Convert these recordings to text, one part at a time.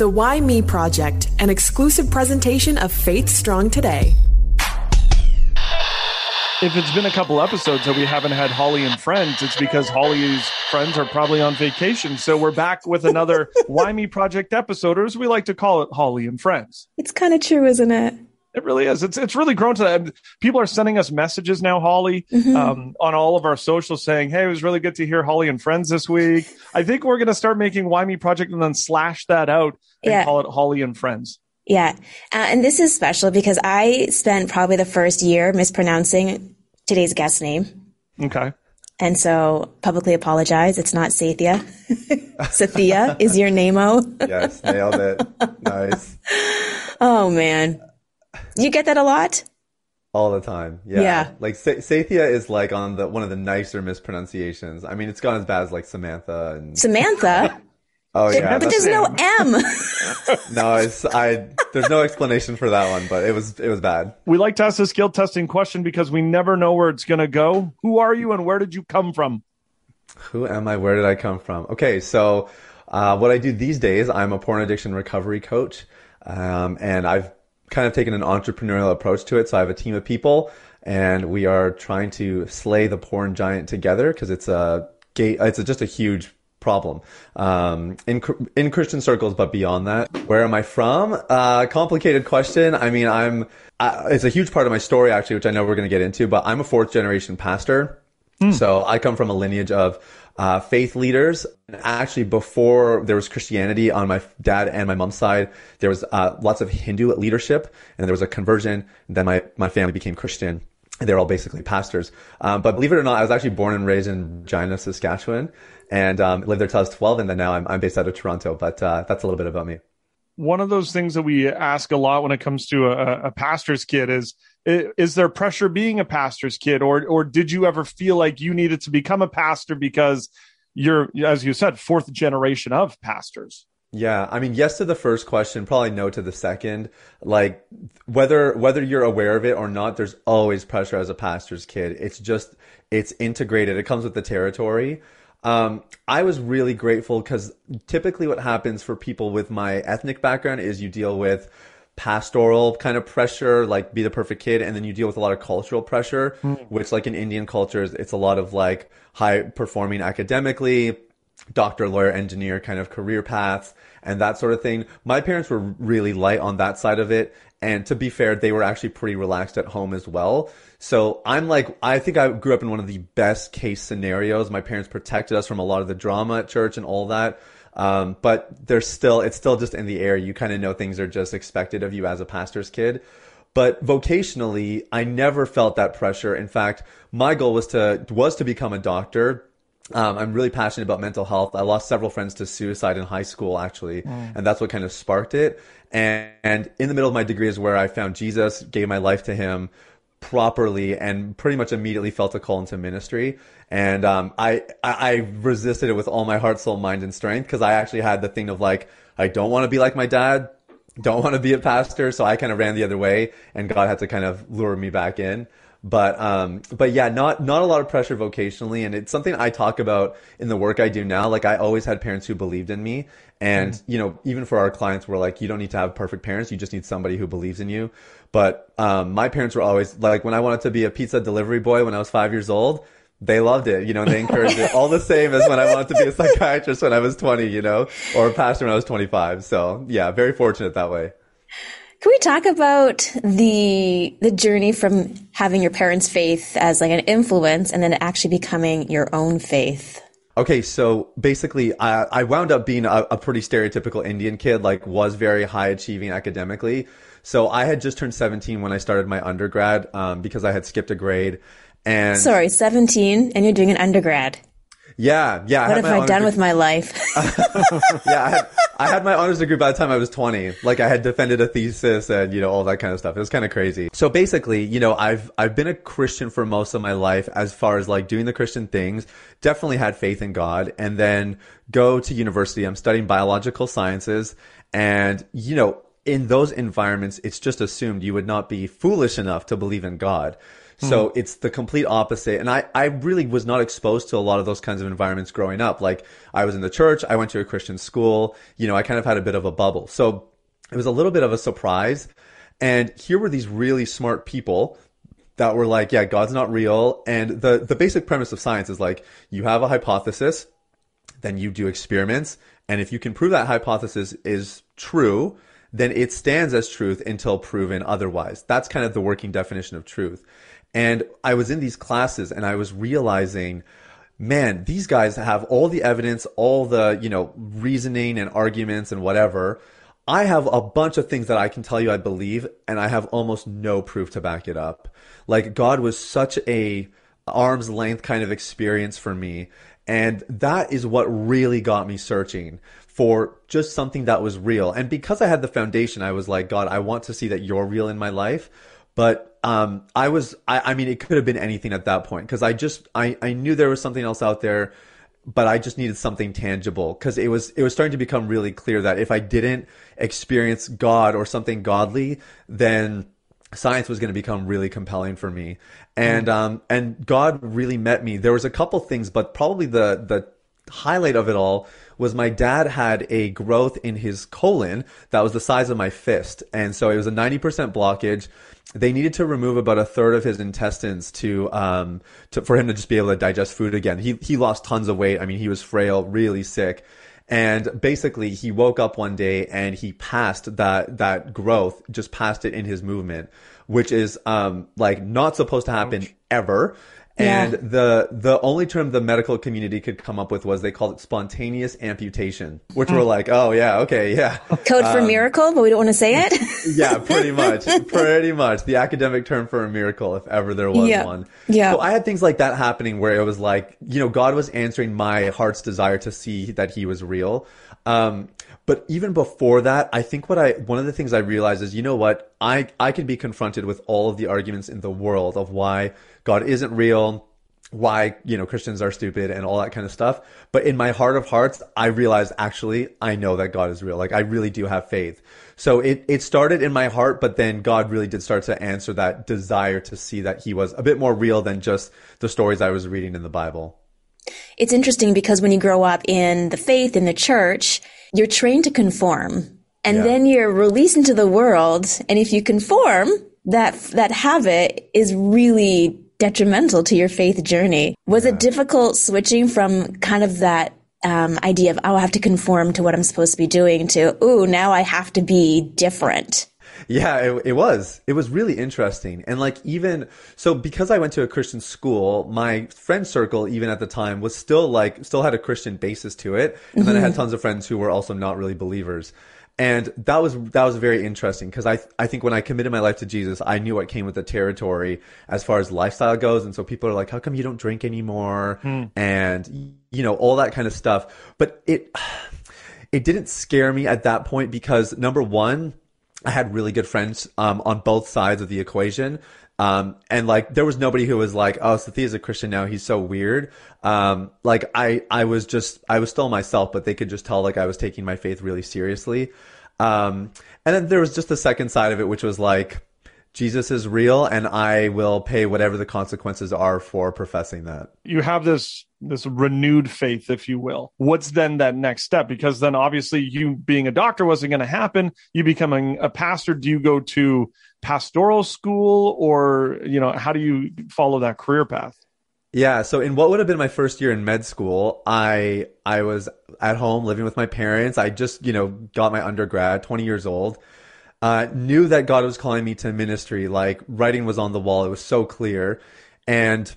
The Why Me Project, an exclusive presentation of Faith Strong Today. If it's been a couple episodes that we haven't had Holly and friends, it's because Holly's friends are probably on vacation. So we're back with another Why Me Project episode, or as we like to call it, Holly and Friends. It's kind of true, isn't it? It really is. It's it's really grown to that. People are sending us messages now, Holly, Mhm. um, on all of our socials saying, "Hey, it was really good to hear Holly and Friends this week." I think we're going to start making Why Me Project and then slash that out and Yeah. call it Holly and Friends. Yeah. Uh, and this is special because I spent probably the first year mispronouncing today's guest name. Okay. And so publicly apologize. It's not Sathia. Sathia is your name-o. Yes, nailed it. Nice. Oh man. You get that a lot? All the time. Yeah. Yeah. Like Sa- Sathia is like on the one of the nicer mispronunciations. I mean, it's gone as bad as like Samantha and Samantha? oh yeah. but there's no M. no, it's I. There's no explanation for that one, but it was it was bad. We like to ask the skill testing question because we never know where it's going to go. Who are you and where did you come from? Who am I? Where did I come from? Okay, so uh, what I do these days, I'm a porn addiction recovery coach, um, and I've kind of taken an entrepreneurial approach to it. So I have a team of people, and we are trying to slay the porn giant together because it's a gay, it's a, just a huge problem um, in in Christian circles, but beyond that, where am I from? Uh, complicated question. I mean, I'm. Uh, it's a huge part of my story, actually, which I know we're going to get into. But I'm a fourth generation pastor. So I come from a lineage of uh, faith leaders. Actually, before there was Christianity on my dad and my mom's side, there was uh, lots of Hindu leadership, and there was a conversion. Then my my family became Christian. And they're all basically pastors. Um, but believe it or not, I was actually born and raised in Regina, Saskatchewan, and um, lived there till I was 12. And then now I'm, I'm based out of Toronto. But uh, that's a little bit about me. One of those things that we ask a lot when it comes to a, a pastor's kid is is there pressure being a pastor's kid or or did you ever feel like you needed to become a pastor because you're as you said fourth generation of pastors Yeah, I mean, yes to the first question, probably no to the second. Like whether whether you're aware of it or not, there's always pressure as a pastor's kid. It's just it's integrated. It comes with the territory. Um, I was really grateful because typically what happens for people with my ethnic background is you deal with pastoral kind of pressure, like be the perfect kid, and then you deal with a lot of cultural pressure, which like in Indian cultures, it's a lot of like high performing academically, doctor, lawyer, engineer kind of career paths and that sort of thing. My parents were really light on that side of it. And to be fair, they were actually pretty relaxed at home as well. So I'm like, I think I grew up in one of the best case scenarios. My parents protected us from a lot of the drama at church and all that. Um, but there's still, it's still just in the air. You kind of know things are just expected of you as a pastor's kid. But vocationally, I never felt that pressure. In fact, my goal was to, was to become a doctor. Um, I'm really passionate about mental health. I lost several friends to suicide in high school, actually, and that's what kind of sparked it. And, and in the middle of my degree is where I found Jesus, gave my life to Him properly, and pretty much immediately felt a call into ministry. And um, I, I I resisted it with all my heart, soul, mind, and strength because I actually had the thing of like, I don't want to be like my dad, don't want to be a pastor, so I kind of ran the other way, and God had to kind of lure me back in. But um, but yeah, not not a lot of pressure vocationally, and it's something I talk about in the work I do now. Like I always had parents who believed in me, and you know, even for our clients, we're like, you don't need to have perfect parents, you just need somebody who believes in you. But um, my parents were always like, when I wanted to be a pizza delivery boy when I was five years old, they loved it. You know, they encouraged it all the same as when I wanted to be a psychiatrist when I was 20, you know, or a pastor when I was 25. So yeah, very fortunate that way. Can we talk about the the journey from having your parents' faith as like an influence and then actually becoming your own faith? Okay, so basically, I, I wound up being a, a pretty stereotypical Indian kid, like was very high achieving academically. So I had just turned 17 when I started my undergrad um, because I had skipped a grade. And Sorry, 17 and you're doing an undergrad. Yeah, yeah. What had have my I done degree- with my life? yeah, I had, I had my honors degree by the time I was 20. Like I had defended a thesis and, you know, all that kind of stuff. It was kind of crazy. So basically, you know, I've, I've been a Christian for most of my life as far as like doing the Christian things, definitely had faith in God and then go to university. I'm studying biological sciences and, you know, in those environments, it's just assumed you would not be foolish enough to believe in God. So hmm. it's the complete opposite. And I, I really was not exposed to a lot of those kinds of environments growing up. Like I was in the church, I went to a Christian school, you know, I kind of had a bit of a bubble. So it was a little bit of a surprise. And here were these really smart people that were like, yeah, God's not real. And the, the basic premise of science is like, you have a hypothesis, then you do experiments. And if you can prove that hypothesis is true, then it stands as truth until proven otherwise. That's kind of the working definition of truth. And I was in these classes and I was realizing, man, these guys have all the evidence, all the, you know, reasoning and arguments and whatever. I have a bunch of things that I can tell you I believe, and I have almost no proof to back it up. Like God was such a arm's length kind of experience for me. And that is what really got me searching for just something that was real. And because I had the foundation, I was like, God, I want to see that you're real in my life. But um, I was, I, I mean, it could have been anything at that point because I just, I, I knew there was something else out there, but I just needed something tangible because it was, it was starting to become really clear that if I didn't experience God or something godly, then science was going to become really compelling for me. And, mm. um, and God really met me. There was a couple things, but probably the, the highlight of it all was my dad had a growth in his colon that was the size of my fist. And so it was a 90% blockage. They needed to remove about a third of his intestines to, um, to, for him to just be able to digest food again. He, he lost tons of weight. I mean, he was frail, really sick. And basically he woke up one day and he passed that, that growth, just passed it in his movement, which is, um, like not supposed to happen Ouch. ever. And yeah. the the only term the medical community could come up with was they called it spontaneous amputation, which mm. were like, oh yeah, okay, yeah. Code um, for miracle, but we don't want to say it. yeah, pretty much, pretty much the academic term for a miracle, if ever there was yeah. one. Yeah. So I had things like that happening where it was like, you know, God was answering my heart's desire to see that He was real. Um, but even before that, I think what I one of the things I realized is, you know what, I I can be confronted with all of the arguments in the world of why God isn't real, why, you know, Christians are stupid and all that kind of stuff. But in my heart of hearts, I realized actually, I know that God is real. Like I really do have faith. So it, it started in my heart, but then God really did start to answer that desire to see that he was a bit more real than just the stories I was reading in the Bible. It's interesting because when you grow up in the faith, in the church, you're trained to conform. And yeah. then you're released into the world. And if you conform, that, that habit is really detrimental to your faith journey. Was yeah. it difficult switching from kind of that um, idea of, oh, I have to conform to what I'm supposed to be doing to, oh, now I have to be different? Yeah, it, it, was. It was really interesting. And like even so because I went to a Christian school, my friend circle even at the time was still like still had a Christian basis to it. And then I had mm-hmm. tons of friends who were also not really believers and that was that was very interesting because I I think when I committed my life to Jesus, I knew what came with the territory as far as lifestyle goes, and so people are like, "How come you don't drink anymore?" Hmm. and you know all that kind of stuff. But it it didn't scare me at that point because number one, I had really good friends um, on both sides of the equation. Um, and like there was nobody who was like, "Oh, Sathiya's a Christian now. He's so weird." Um, like I, I was just, I was still myself, but they could just tell like I was taking my faith really seriously. Um, and then there was just the second side of it, which was like, Jesus is real, and I will pay whatever the consequences are for professing that. You have this this renewed faith, if you will. What's then that next step? Because then obviously you being a doctor wasn't going to happen. You becoming a pastor. Do you go to pastoral school, or you know, how do you follow that career path? Yeah, so in what would have been my first year in med school, I I was at home living with my parents. I just, you know, got my undergrad, 20 years old. Uh, knew that God was calling me to ministry, like writing was on the wall. It was so clear. And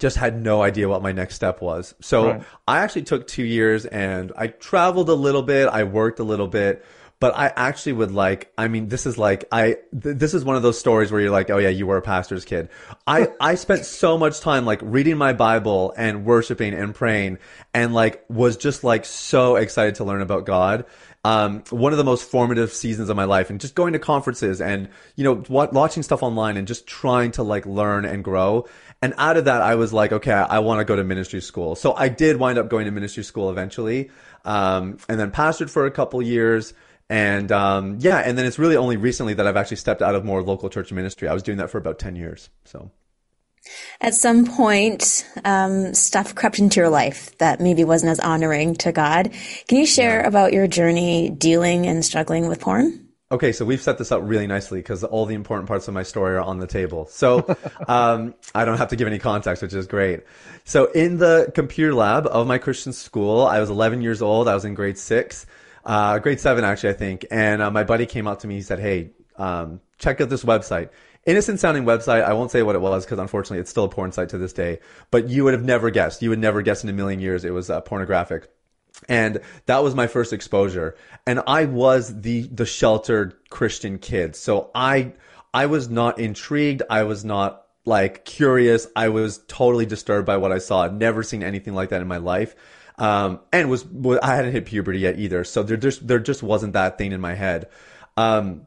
just had no idea what my next step was. So right. I actually took two years and I traveled a little bit. I worked a little bit, but I actually would like, I mean, this is like, I, th- this is one of those stories where you're like, oh yeah, you were a pastor's kid. I, I spent so much time like reading my Bible and worshiping and praying and like was just like so excited to learn about God. Um, one of the most formative seasons of my life and just going to conferences and, you know, watching stuff online and just trying to like learn and grow. And out of that, I was like, okay, I want to go to ministry school. So I did wind up going to ministry school eventually. Um, and then pastored for a couple years. And um, yeah, and then it's really only recently that I've actually stepped out of more local church ministry. I was doing that for about 10 years. So At some point, um, stuff crept into your life that maybe wasn't as honoring to God. Can you share yeah. about your journey dealing and struggling with porn? Okay, so we've set this up really nicely because all the important parts of my story are on the table. So um, I don't have to give any context, which is great. So in the computer lab of my Christian school, I was 11 years old. I was in grade six, uh, grade seven actually, I think. And uh, my buddy came up to me. He said, "Hey, um, check out this website." Innocent sounding website. I won't say what it was because unfortunately it's still a porn site to this day. But you would have never guessed. You would never guess in a million years it was uh, pornographic. And that was my first exposure. And I was the, the sheltered Christian kid. So I, I was not intrigued. I was not like curious. I was totally disturbed by what I saw. I'd never seen anything like that in my life. Um, and was, I hadn't hit puberty yet either. So there just, there just wasn't that thing in my head. Um,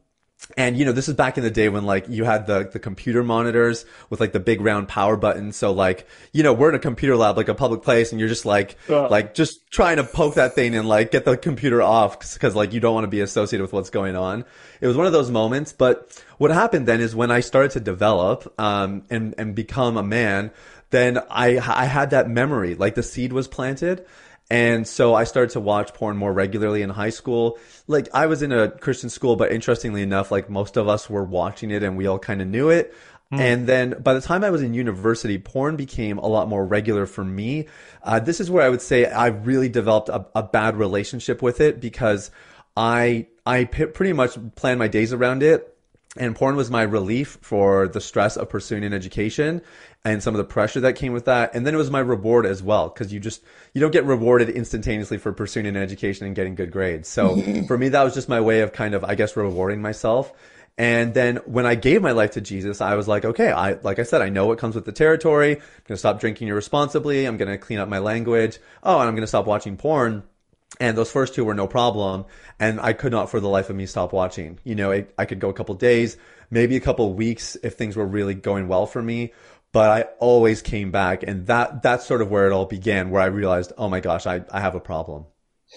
and you know this is back in the day when like you had the the computer monitors with like the big round power button. So like you know we're in a computer lab like a public place and you're just like uh. like just trying to poke that thing and like get the computer off because like you don't want to be associated with what's going on. It was one of those moments. But what happened then is when i started to develop um and and become a man then i i had that memory. Like the seed was planted and so I started to watch porn more regularly in high school. Like I was in a Christian school, but interestingly enough, like most of us were watching it and we all kind of knew it. Mm. And then by the time I was in university, porn became a lot more regular for me. Uh, this is where I would say I really developed a, a bad relationship with it because I I p- pretty much planned my days around it and porn was my relief for the stress of pursuing an education and some of the pressure that came with that and then it was my reward as well because you just you don't get rewarded instantaneously for pursuing an education and getting good grades so for me that was just my way of kind of i guess rewarding myself and then when I gave my life to Jesus, I was like, okay, I, like I said, I know what comes with the territory. I'm going to stop drinking irresponsibly. I'm going to clean up my language. Oh, and I'm going to stop watching porn. And those first two were no problem. And I could not for the life of me stop watching. You know, it, I could go a couple days, maybe a couple weeks if things were really going well for me. But I always came back. And that, that's sort of where it all began, where I realized, oh my gosh, I, I have a problem.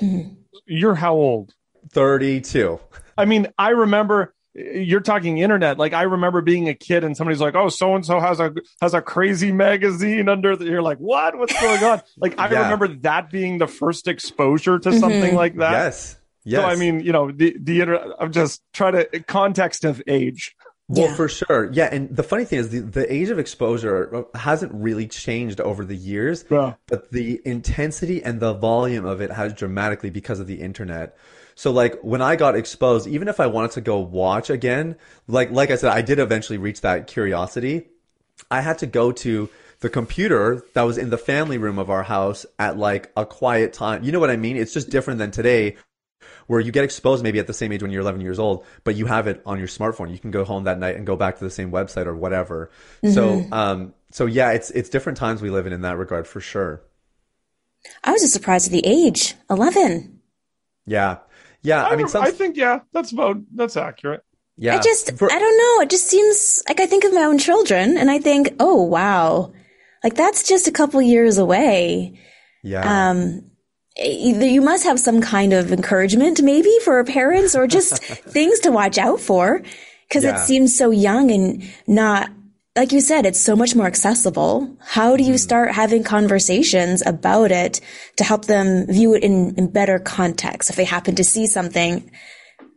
You're how old? 32. I mean, I remember you're talking internet. Like I remember being a kid and somebody's like, "Oh, so and so has a has a crazy magazine under." The, you're like, "What? What's going on?" Like I yeah. remember that being the first exposure to mm-hmm. something like that. Yes. Yes. So I mean, you know, the the internet. I'm just trying to context of age. Well, yeah. for sure. Yeah. And the funny thing is the, the age of exposure uh, hasn't really changed over the years, yeah. but the intensity and the volume of it has dramatically because of the internet. So like when I got exposed, even if I wanted to go watch again, like like I said, I did eventually reach that curiosity. I had to go to the computer that was in the family room of our house at like a quiet time. You know what I mean? It's just different than today where you get exposed maybe at the same age when you're 11 years old, but you have it on your smartphone. You can go home that night and go back to the same website or whatever. Mm-hmm. So, um, so yeah, it's, it's different times we live in in that regard for sure. I was just surprised at the age, 11. Yeah. Yeah, I, I mean, some... I think yeah, that's about that's accurate. Yeah, I just For... I don't know. It just seems like I think of my own children, and I think, oh wow, like that's just a couple years away. Yeah. Um, either you must have some kind of encouragement, maybe for parents, or just things to watch out for, because yeah. it seems so young and not like you said, it's so much more accessible. How do you mm-hmm. start having conversations about it to help them view it in, in better context? If they happen to see something,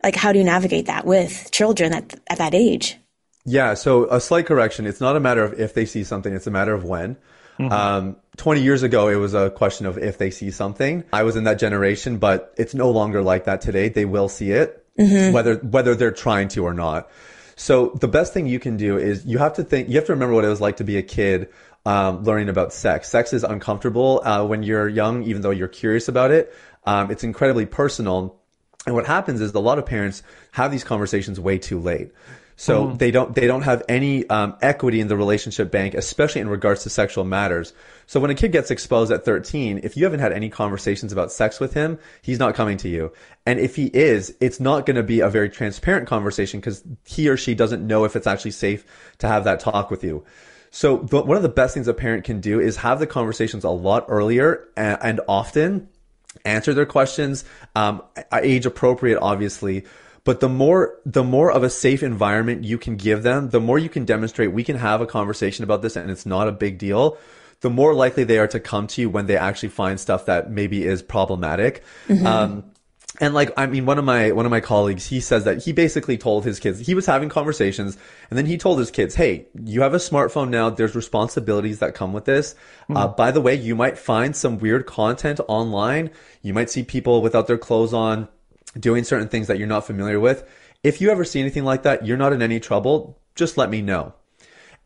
like how do you navigate that with children at, at that age? Yeah. So a slight correction. It's not a matter of if they see something. It's a matter of when. Mm-hmm. Um, 20 years ago, it was a question of if they see something. I was in that generation, but it's no longer like that today. They will see it, mm-hmm. whether, whether they're trying to or not. So the best thing you can do is you have to think, you have to remember what it was like to be a kid um, learning about sex. Sex is uncomfortable uh, when you're young, even though you're curious about it. Um, it's incredibly personal. And what happens is a lot of parents have these conversations way too late. So mm. they don't they don't have any um, equity in the relationship bank, especially in regards to sexual matters. So when a kid gets exposed at 13, if you haven't had any conversations about sex with him, he's not coming to you. And if he is, it's not going to be a very transparent conversation because he or she doesn't know if it's actually safe to have that talk with you. So the, one of the best things a parent can do is have the conversations a lot earlier and, and often, answer their questions, um, age appropriate, obviously But the more, the more of a safe environment you can give them, the more you can demonstrate we can have a conversation about this and it's not a big deal. The more likely they are to come to you when they actually find stuff that maybe is problematic. Mm-hmm. Um, and like i mean one of my one of my colleagues he says that he basically told his kids he was having conversations and then he told his kids hey you have a smartphone now there's responsibilities that come with this mm-hmm. uh, by the way you might find some weird content online you might see people without their clothes on doing certain things that you're not familiar with if you ever see anything like that you're not in any trouble just let me know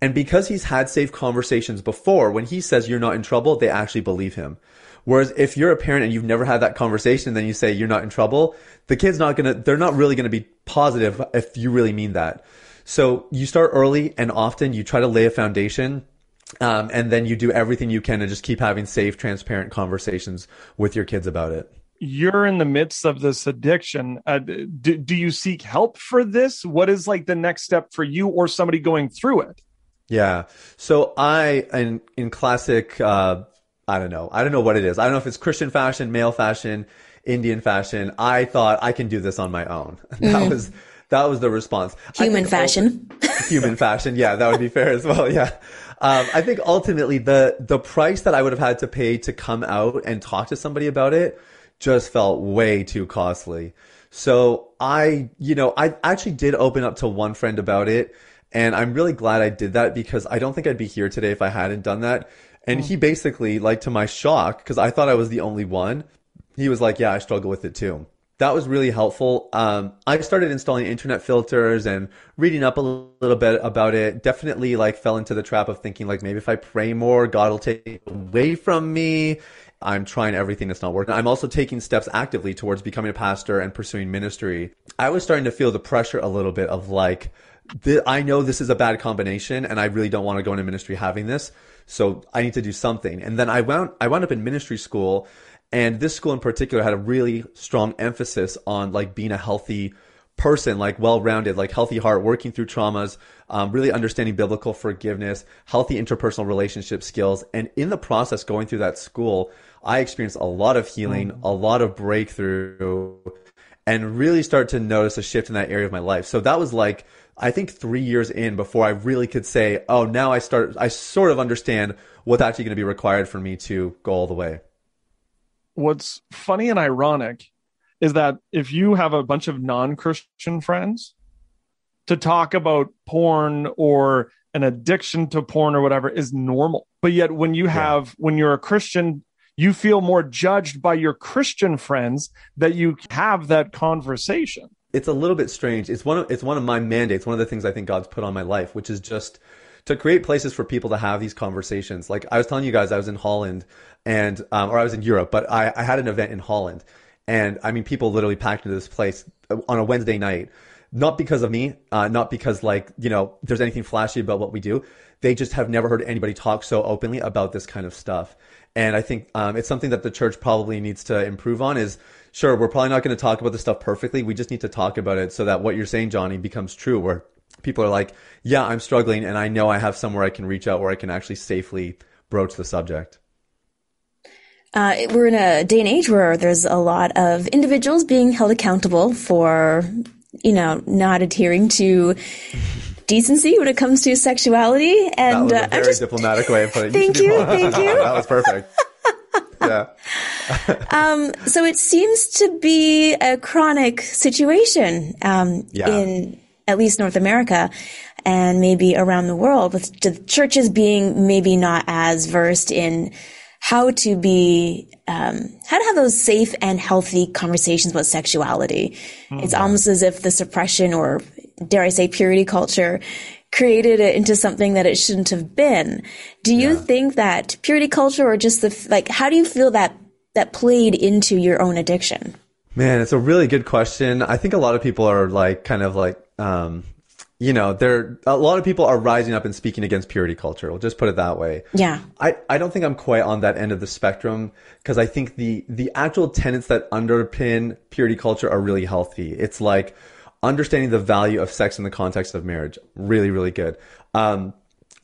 and because he's had safe conversations before when he says you're not in trouble they actually believe him Whereas if you're a parent and you've never had that conversation then you say you're not in trouble, the kid's not gonna, they're not really gonna be positive if you really mean that. So you start early and often you try to lay a foundation. Um, and then you do everything you can to just keep having safe, transparent conversations with your kids about it you're in the midst of this addiction uh, do, do you seek help for this what is like the next step for you or somebody going through it yeah so i in in classic uh, I don't know. I don't know what it is. I don't know if it's Christian fashion, male fashion, Indian fashion. I thought I can do this on my own. That mm. was that was the response. Human fashion. human fashion. Yeah, that would be fair as well. Yeah. Um, I think ultimately the the price that I would have had to pay to come out and talk to somebody about it just felt way too costly. So I, you know, I actually did open up to one friend about it. And I'm really glad I did that because I don't think I'd be here today if I hadn't done that. And he basically, like to my shock, because I thought I was the only one, he was like, yeah, I struggle with it too. That was really helpful. Um, I started installing internet filters and reading up a little bit about it. Definitely like fell into the trap of thinking like maybe if I pray more, God will take away from me. I'm trying everything that's not working. I'm also taking steps actively towards becoming a pastor and pursuing ministry. I was starting to feel the pressure a little bit of like, I know this is a bad combination and I really don't want to go into ministry having this. So I need to do something. And then I wound, I wound up in ministry school and this school in particular had a really strong emphasis on like being a healthy person, like well-rounded, like healthy heart, working through traumas, um, really understanding biblical forgiveness, healthy interpersonal relationship skills. And in the process going through that school, I experienced a lot of healing, mm. a lot of breakthrough and really start to notice a shift in that area of my life. So that was like I think three years in before I really could say, oh, now I start, I sort of understand what's actually going to be required for me to go all the way. What's funny and ironic is that if you have a bunch of non Christian friends to talk about porn or an addiction to porn or whatever is normal. But yet, when you have, yeah. when you're a Christian, you feel more judged by your Christian friends that you have that conversation it's a little bit strange. It's one of it's one of my mandates. One of the things I think God's put on my life, which is just to create places for people to have these conversations. Like I was telling you guys, I was in Holland and um, or I was in Europe, but I, I had an event in Holland, and I mean, people literally packed into this place on a Wednesday night. Not because of me, uh, not because like you know there's anything flashy about what we do. They just have never heard anybody talk so openly about this kind of stuff. And I think um, it's something that the church probably needs to improve on. Is sure, we're probably not going to talk about this stuff perfectly. We just need to talk about it so that what you're saying, Johnny, becomes true. Where people are like, "Yeah, I'm struggling, and I know I have somewhere I can reach out where I can actually safely broach the subject." Uh, we're in a day and age where there's a lot of individuals being held accountable for, you know, not adhering to decency when it comes to sexuality. And that was a very uh, just, diplomatic way of putting it. Thank you, you thank you. that was perfect. yeah. um, so it seems to be a chronic situation um, yeah. in at least North America and maybe around the world, with the churches being maybe not as versed in how to be um, how to have those safe and healthy conversations about sexuality. Mm-hmm. It's almost as if the suppression or dare I say purity culture created it into something that it shouldn't have been. Do you yeah. think that purity culture or just the like how do you feel that that played into your own addiction? Man, it's a really good question. I think a lot of people are like kind of like um you know, there a lot of people are rising up and speaking against purity culture. We'll just put it that way. Yeah. I, I don't think I'm quite on that end of the spectrum because I think the the actual tenets that underpin purity culture are really healthy. It's like understanding the value of sex in the context of marriage. Really, really good. Um,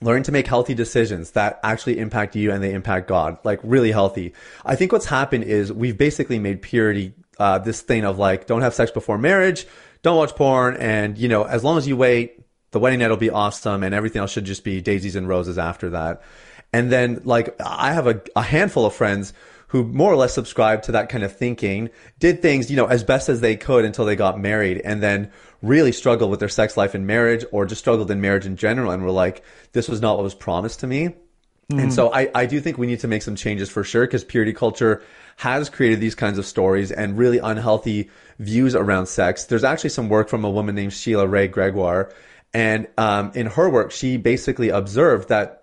learning to make healthy decisions that actually impact you and they impact God. Like really healthy. I think what's happened is we've basically made purity uh, this thing of like, don't have sex before marriage, don't watch porn. And, you know, as long as you wait, the wedding night will be awesome and everything else should just be daisies and roses after that. And then like I have a, a handful of friends who more or less subscribed to that kind of thinking, did things, you know, as best as they could until they got married and then really struggled with their sex life in marriage or just struggled in marriage in general and were like, this was not what was promised to me. Mm. And so I, I do think we need to make some changes for sure because purity culture has created these kinds of stories and really unhealthy views around sex. There's actually some work from a woman named Sheila Wray Gregoire. And um, in her work, she basically observed that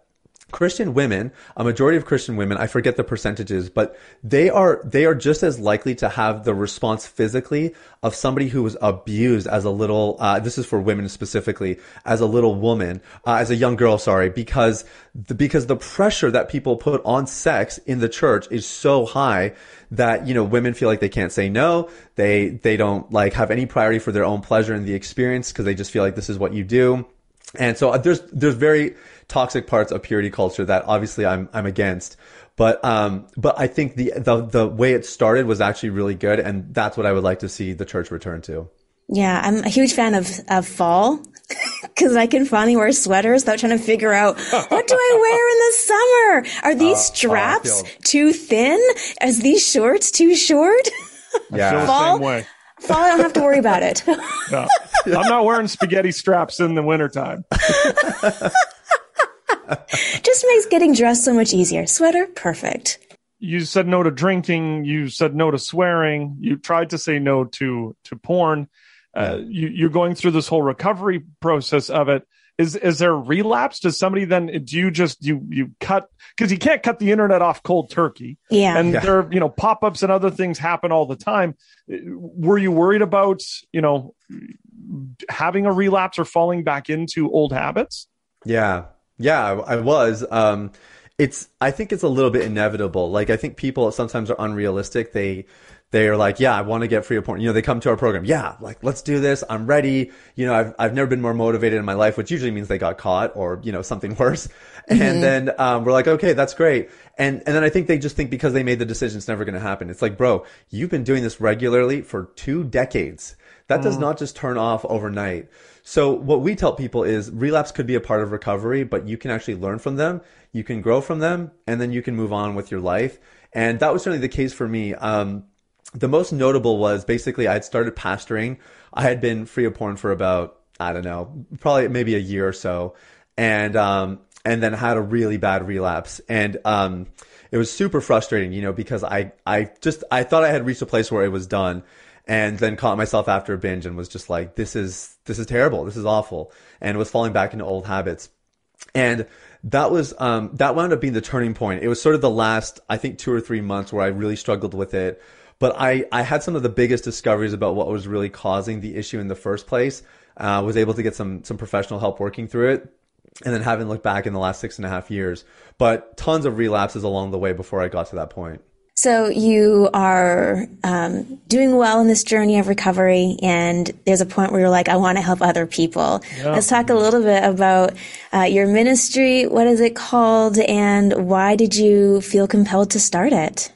Christian women, a majority of Christian women, I forget the percentages, but they are, they are just as likely to have the response physically of somebody who was abused as a little, uh, this is for women specifically, as a little woman, uh, as a young girl, sorry, because the, because the pressure that people put on sex in the church is so high that, you know, women feel like they can't say no. They, they don't like have any priority for their own pleasure in the experience because they just feel like this is what you do. And so uh, there's, there's very, toxic parts of purity culture that obviously I'm I'm against. But um, but I think the the the way it started was actually really good, and that's what I would like to see the church return to. Yeah, I'm a huge fan of of fall because I can finally wear sweaters without trying to figure out what do I wear in the summer. Are these uh, straps too thin? Is these shorts too short? Yeah, fall, same way. Fall, I don't have to worry about it. no, I'm not wearing spaghetti straps in the wintertime. Just makes getting dressed so much easier. Sweater, perfect. You said no to drinking. You said no to swearing. You tried to say no to to porn. Uh, you, you're going through this whole recovery process of it. Is is there relapse? Does somebody then do you just you you cut because you can't cut the internet off cold turkey? Yeah, and yeah. there you know pop ups and other things happen all the time. Were you worried about you know having a relapse or falling back into old habits? Yeah, yeah, I, I was. Um, it's. I think it's a little bit inevitable. Like I think people sometimes are unrealistic. They they are like, yeah, I want to get free of porn. You know, they come to our program. Yeah, like let's do this. I'm ready. You know, I've I've never been more motivated in my life, which usually means they got caught or you know something worse. Mm-hmm. And then um, we're like, okay, that's great. And and then I think they just think because they made the decision, it's never going to happen. It's like, bro, you've been doing this regularly for two decades. That does mm. not just turn off overnight. So what we tell people is relapse could be a part of recovery, but you can actually learn from them, you can grow from them, and then you can move on with your life. And that was certainly the case for me. Um, the most notable was basically I had started pastoring. I had been free of porn for about I don't know, probably maybe a year or so, and um, and then had a really bad relapse. And um, it was super frustrating, you know, because I I just I thought I had reached a place where it was done, and then caught myself after a binge and was just like, this is, this is terrible. This is awful. And was falling back into old habits. And that was, um, that wound up being the turning point. It was sort of the last, I think, two or three months where I really struggled with it. But I, I had some of the biggest discoveries about what was really causing the issue in the first place. Uh, was able to get some, some professional help working through it and then haven't looked back in the last six and a half years. But tons of relapses along the way before I got to that point. So you are um, doing well in this journey of recovery, and there's a point where you're like, I want to help other people. Yeah. Let's talk a little bit about uh, your ministry. What is it called, and why did you feel compelled to start it?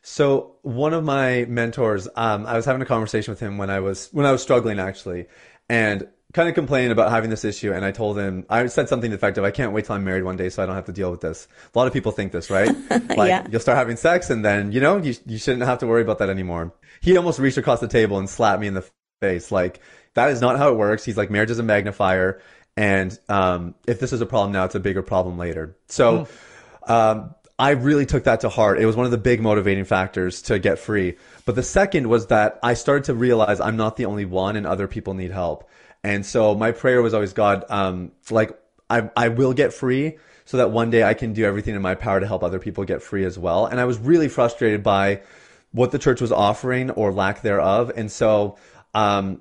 So one of my mentors, um, I was having a conversation with him when I was when I was struggling actually, and kind of complaining about having this issue and I told him I said something effective I can't wait till I'm married one day so I don't have to deal with this. A lot of people think this, right? Like yeah. you'll start having sex and then, you know, you you shouldn't have to worry about that anymore. He almost reached across the table and slapped me in the face like that is not how it works. He's like marriage is a magnifier and um, if this is a problem now it's a bigger problem later. So mm. um, I really took that to heart. It was one of the big motivating factors to get free. But the second was that I started to realize I'm not the only one and other people need help. And so my prayer was always, God, um, like I, I will get free so that one day I can do everything in my power to help other people get free as well. And I was really frustrated by what the church was offering or lack thereof. And so, um,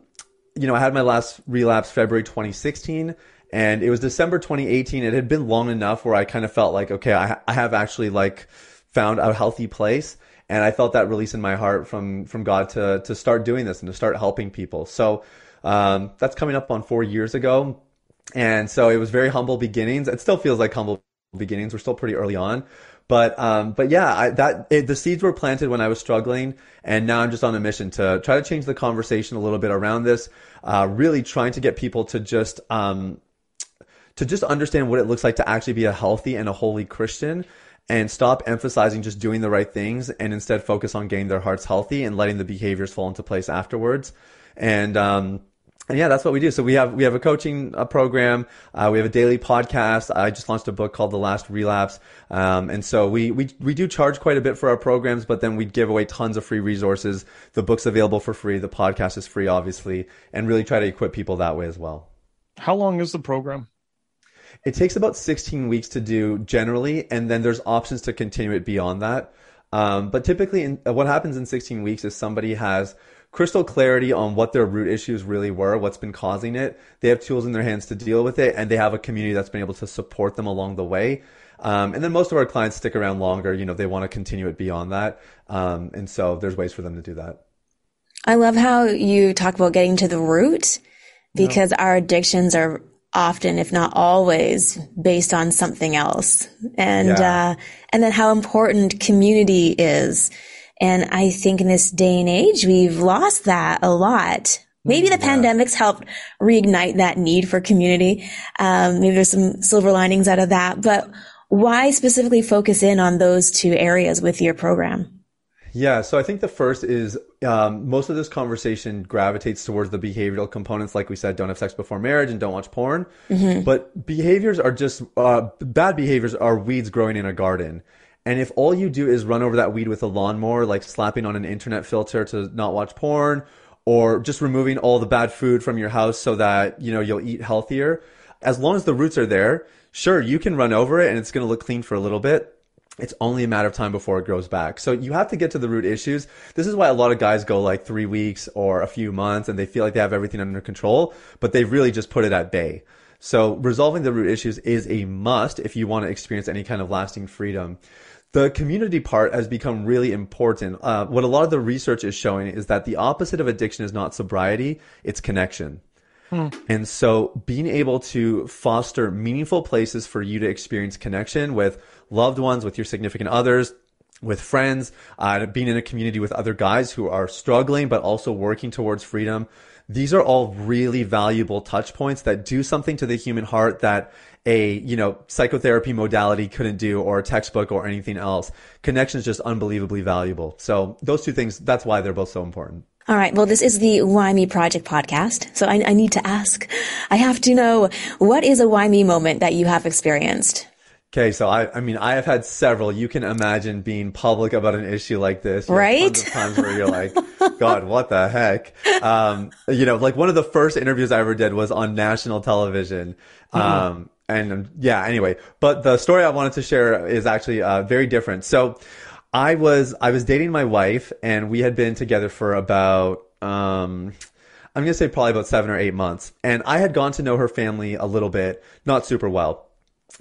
you know, I had my last relapse February 2016 and it was December 2018. It had been long enough where I kind of felt like, okay, I, I have actually like found a healthy place. And I felt that release in my heart from, from God to, to start doing this and to start helping people. So, um, that's coming up on four years ago. And so it was very humble beginnings. It still feels like humble beginnings. We're still pretty early on. But um, but yeah, I, that it, the seeds were planted when I was struggling, and now I'm just on a mission to try to change the conversation a little bit around this. Uh, really trying to get people to just um, to just understand what it looks like to actually be a healthy and a holy Christian, and stop emphasizing just doing the right things, and instead focus on getting their hearts healthy and letting the behaviors fall into place afterwards. And um, and yeah, that's what we do. So we have we have a coaching uh, program. Uh, we have a daily podcast. I just launched a book called The Last Relapse, um, and so we, we we do charge quite a bit for our programs, but then we give away tons of free resources. The book's available for free. The podcast is free, obviously, and really try to equip people that way as well. How long is the program? It takes about 16 weeks to do generally, and then there's options to continue it beyond that. Um, but typically, in, what happens in 16 weeks is somebody has crystal clarity on what their root issues really were, what's been causing it. They have tools in their hands to deal with it, and they have a community that's been able to support them along the way. Um, and then most of our clients stick around longer. You know, they want to continue it beyond that. Um, and so there's ways for them to do that. I love how you talk about getting to the root because yeah. our addictions are often, if not always, based on something else. And, yeah. uh, and then how important community is and I think in this day and age, we've lost that a lot. Maybe the yeah. pandemics helped reignite that need for community. Um, maybe there's some silver linings out of that, but why specifically focus in on those two areas with your program? Yeah, so I think the first is um, most of this conversation gravitates towards the behavioral components, like we said, don't have sex before marriage and don't watch porn. Mm-hmm. But behaviors are just uh, bad behaviors are weeds growing in a garden. And if all you do is run over that weed with a lawnmower, like slapping on an internet filter to not watch porn, or just removing all the bad food from your house so that, you know, you'll eat healthier, as long as the roots are there, sure, you can run over it and it's going to look clean for a little bit. It's only a matter of time before it grows back. So you have to get to the root issues. This is why a lot of guys go like three weeks or a few months and they feel like they have everything under control, but they've really just put it at bay. So resolving the root issues is a must if you want to experience any kind of lasting freedom the community part has become really important. Uh, what a lot of the research is showing is that the opposite of addiction is not sobriety, it's connection. Hmm. And so being able to foster meaningful places for you to experience connection with loved ones, with your significant others, with friends, uh, being in a community with other guys who are struggling, but also working towards freedom. These are all really valuable touch points that do something to the human heart that a you know psychotherapy modality couldn't do or a textbook or anything else connection is just unbelievably valuable so those two things that's why they're both so important all right. Well, this is the Why Me Project podcast. So I, I, need to ask, I have to know, what is a Why Me moment that you have experienced? Okay, so I, I mean, I have had several. You can imagine being public about an issue like this, you right? Times where you're like, God, what the heck? Um, you know, like one of the first interviews I ever did was on national television. Mm-hmm. And um, yeah, anyway, but the story I wanted to share is actually uh, very different. So, I was I was dating my wife, and we had been together for about um, I'm gonna say probably about seven or eight months, and I had gone to know her family a little bit, not super well.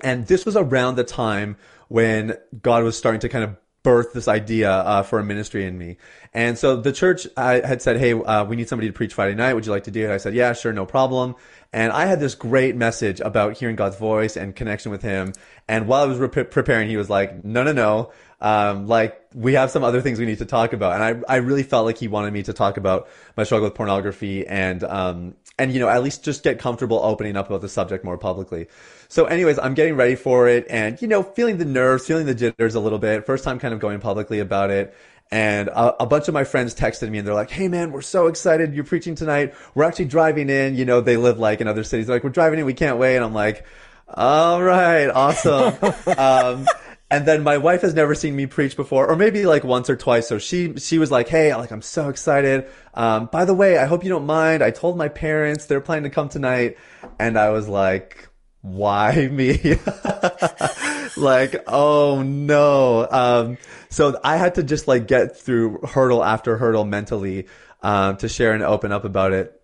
And this was around the time when God was starting to kind of birth this idea uh, for a ministry in me. And so the church uh, had said, Hey, uh, we need somebody to preach Friday night. Would you like to do it? I said, Yeah, sure, no problem. And I had this great message about hearing God's voice and connection with Him. And while I was re- preparing, he was like, No, no, no. Um, like we have some other things we need to talk about. And I, I really felt like he wanted me to talk about my struggle with pornography and, um, and, you know, at least just get comfortable opening up about the subject more publicly. So anyways, I'm getting ready for it and, you know, feeling the nerves, feeling the jitters a little bit. First time kind of going publicly about it. And a, a, bunch of my friends texted me and they're like, Hey man, we're so excited. You're preaching tonight. We're actually driving in. You know, they live like in other cities. They're like, we're driving in. We can't wait. And I'm like, all right, awesome. um, and then my wife has never seen me preach before, or maybe like once or twice. So she she was like, "Hey, like I'm so excited. Um, by the way, I hope you don't mind. I told my parents they're planning to come tonight." And I was like, why me? like, oh no. Um, so I had to just like get through hurdle after hurdle mentally, um, to share and open up about it.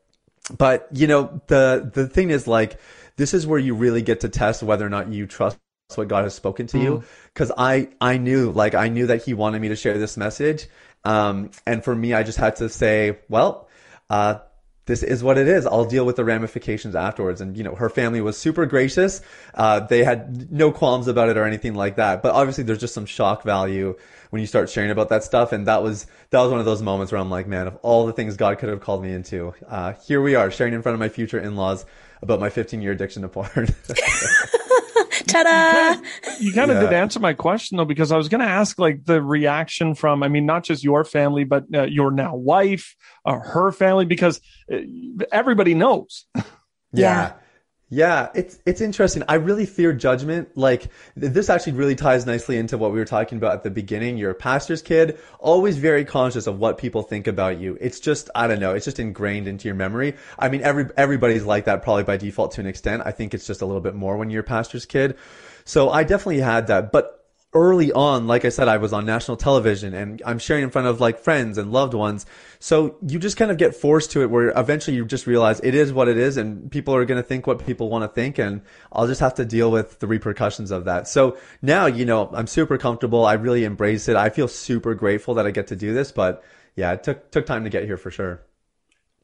But, you know, the, the thing is like, this is where you really get to test whether or not you trust what God has spoken to mm. you. Cause I, I knew, like, I knew that he wanted me to share this message. Um, and for me, I just had to say, well, uh, this is what it is. I'll deal with the ramifications afterwards. And, you know, her family was super gracious. Uh, they had no qualms about it or anything like that. But obviously there's just some shock value when you start sharing about that stuff. And that was, that was one of those moments where I'm like, man, of all the things God could have called me into, uh, here we are sharing in front of my future in-laws about my 15 year addiction to porn. Ta-da! You kind of yeah. did answer my question though, because I was going to ask like the reaction from, I mean, not just your family, but uh, your now wife, uh, her family, because uh, everybody knows. yeah. Yeah, it's it's interesting. I really fear judgment. Like this actually really ties nicely into what we were talking about at the beginning. You're a pastor's kid, always very conscious of what people think about you. It's just I don't know, it's just ingrained into your memory. I mean, every everybody's like that probably by default to an extent. I think it's just a little bit more when you're a pastor's kid. So I definitely had that, but early on, like I said, I was on national television and I'm sharing in front of like friends and loved ones. So you just kind of get forced to it where eventually you just realize it is what it is and people are going to think what people want to think and I'll just have to deal with the repercussions of that. So now, you know, I'm super comfortable. I really embrace it. I feel super grateful that I get to do this, but yeah, it took, took time to get here for sure.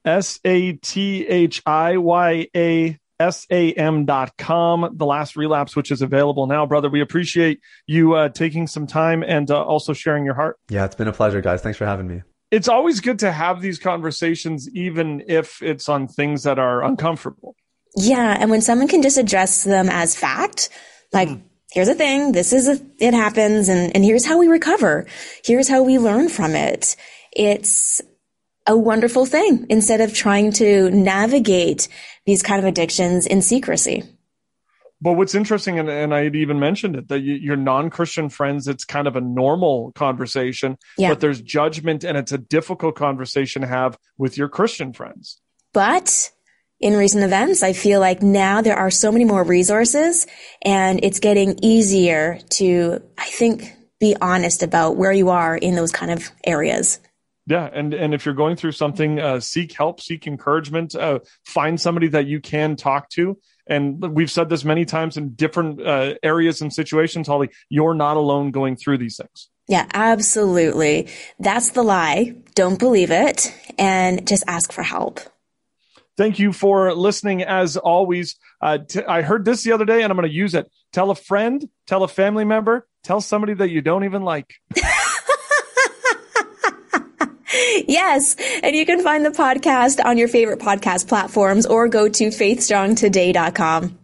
S A T H I Y A sam.com, the last relapse, which is available now. Brother, we appreciate you uh, taking some time and uh, also sharing your heart. Yeah, it's been a pleasure, guys. Thanks for having me. It's always good to have these conversations, even if it's on things that are uncomfortable. Yeah. And when someone can just address them as fact, like, mm. here's a thing, this is a, it happens, and, and here's how we recover. Here's how we learn from it. It's a wonderful thing instead of trying to navigate these kind of addictions in secrecy. But what's interesting, and, and I had even mentioned it, that you, your non-Christian friends, it's kind of a normal conversation, yeah. but there's judgment and it's a difficult conversation to have with your Christian friends. But in recent events, I feel like now there are so many more resources and it's getting easier to, I think, be honest about where you are in those kind of areas. Yeah, and and if you're going through something, uh, seek help, seek encouragement, uh, find somebody that you can talk to. And we've said this many times in different uh, areas and situations, Holly. You're not alone going through these things. Yeah, absolutely. That's the lie. Don't believe it, and just ask for help. Thank you for listening. As always, uh, t- I heard this the other day, and I'm going to use it. Tell a friend, tell a family member, tell somebody that you don't even like. yes. And you can find the podcast on your favorite podcast platforms or go to faithstrongtoday.com.